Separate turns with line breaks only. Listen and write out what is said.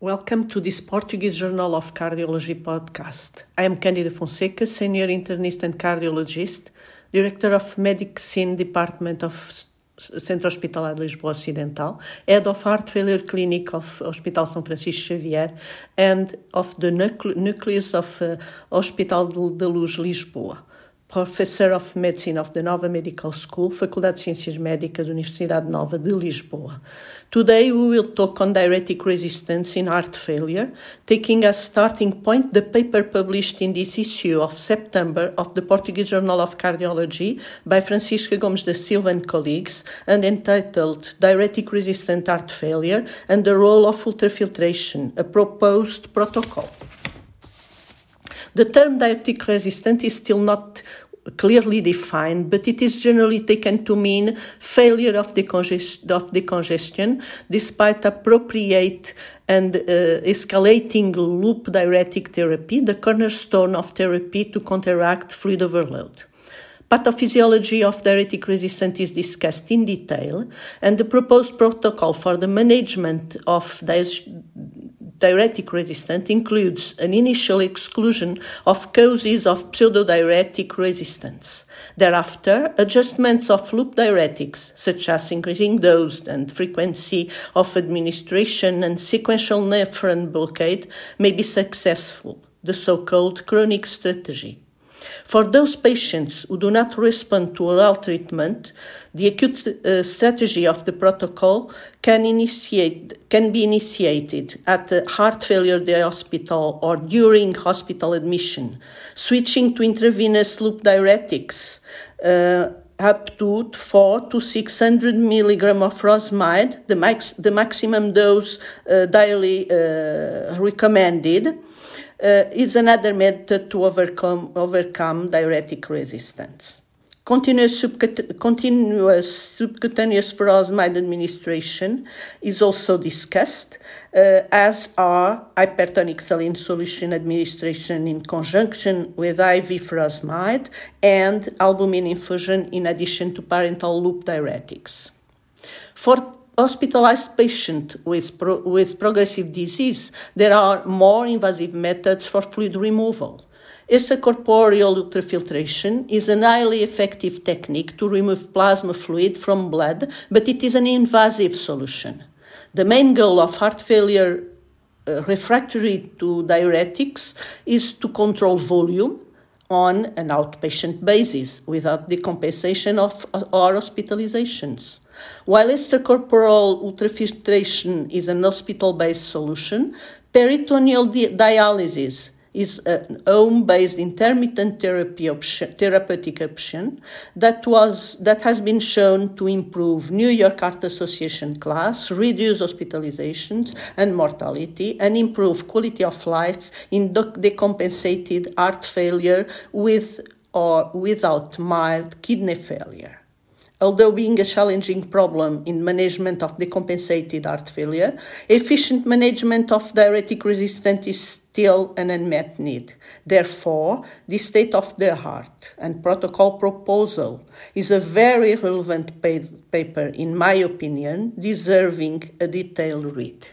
Welcome to this Portuguese Journal of Cardiology podcast. I am Cândida Fonseca, Senior Internist and Cardiologist, Director of Medicine Department of Centro Hospitalar de Lisboa Ocidental, Head of Heart Failure Clinic of Hospital São Francisco Xavier, and of the nucleus of uh, Hospital de Luz Lisboa. Professor of Medicine of the Nova Medical School, Faculdade de Ciências Médicas, Universidade Nova de Lisboa. Today we will talk on diuretic resistance in heart failure, taking as starting point the paper published in this issue of September of the Portuguese Journal of Cardiology by Francisca Gomes da Silva and colleagues and entitled Diuretic Resistant Heart Failure and the Role of Ultrafiltration, a Proposed Protocol. The term diuretic resistant is still not clearly defined, but it is generally taken to mean failure of decongestion, of decongestion despite appropriate and uh, escalating loop diuretic therapy, the cornerstone of therapy to counteract fluid overload. Pathophysiology of diuretic resistance is discussed in detail, and the proposed protocol for the management of diuretic resistance includes an initial exclusion of causes of pseudodiuretic resistance. Thereafter, adjustments of loop diuretics, such as increasing dose and frequency of administration and sequential nephron blockade, may be successful, the so called chronic strategy. For those patients who do not respond to oral treatment, the acute uh, strategy of the protocol can, initiate, can be initiated at the heart failure day hospital or during hospital admission, switching to intravenous loop diuretics. Uh, up to 4 to 600 milligram of furosemide, the, max, the maximum dose uh, daily uh, recommended, uh, is another method to overcome, overcome diuretic resistance. Continuous, subcut- continuous subcutaneous furosemide administration is also discussed, uh, as are hypertonic saline solution administration in conjunction with IV furosemide and albumin infusion in addition to parenteral loop diuretics. For hospitalized patient with, pro- with progressive disease, there are more invasive methods for fluid removal. Extracorporeal ultrafiltration is an highly effective technique to remove plasma fluid from blood, but it is an invasive solution. The main goal of heart failure uh, refractory to diuretics is to control volume on an outpatient basis without the compensation of or hospitalizations. While extracorporeal ultrafiltration is an hospital based solution, peritoneal di- dialysis is a home-based intermittent therapy option, therapeutic option that was that has been shown to improve New York Heart Association class, reduce hospitalizations and mortality, and improve quality of life in decompensated heart failure with or without mild kidney failure. Although being a challenging problem in management of decompensated heart failure, efficient management of diuretic resistance is still an unmet need. Therefore, the state of the heart and protocol proposal is a very relevant paper, in my opinion, deserving a detailed read.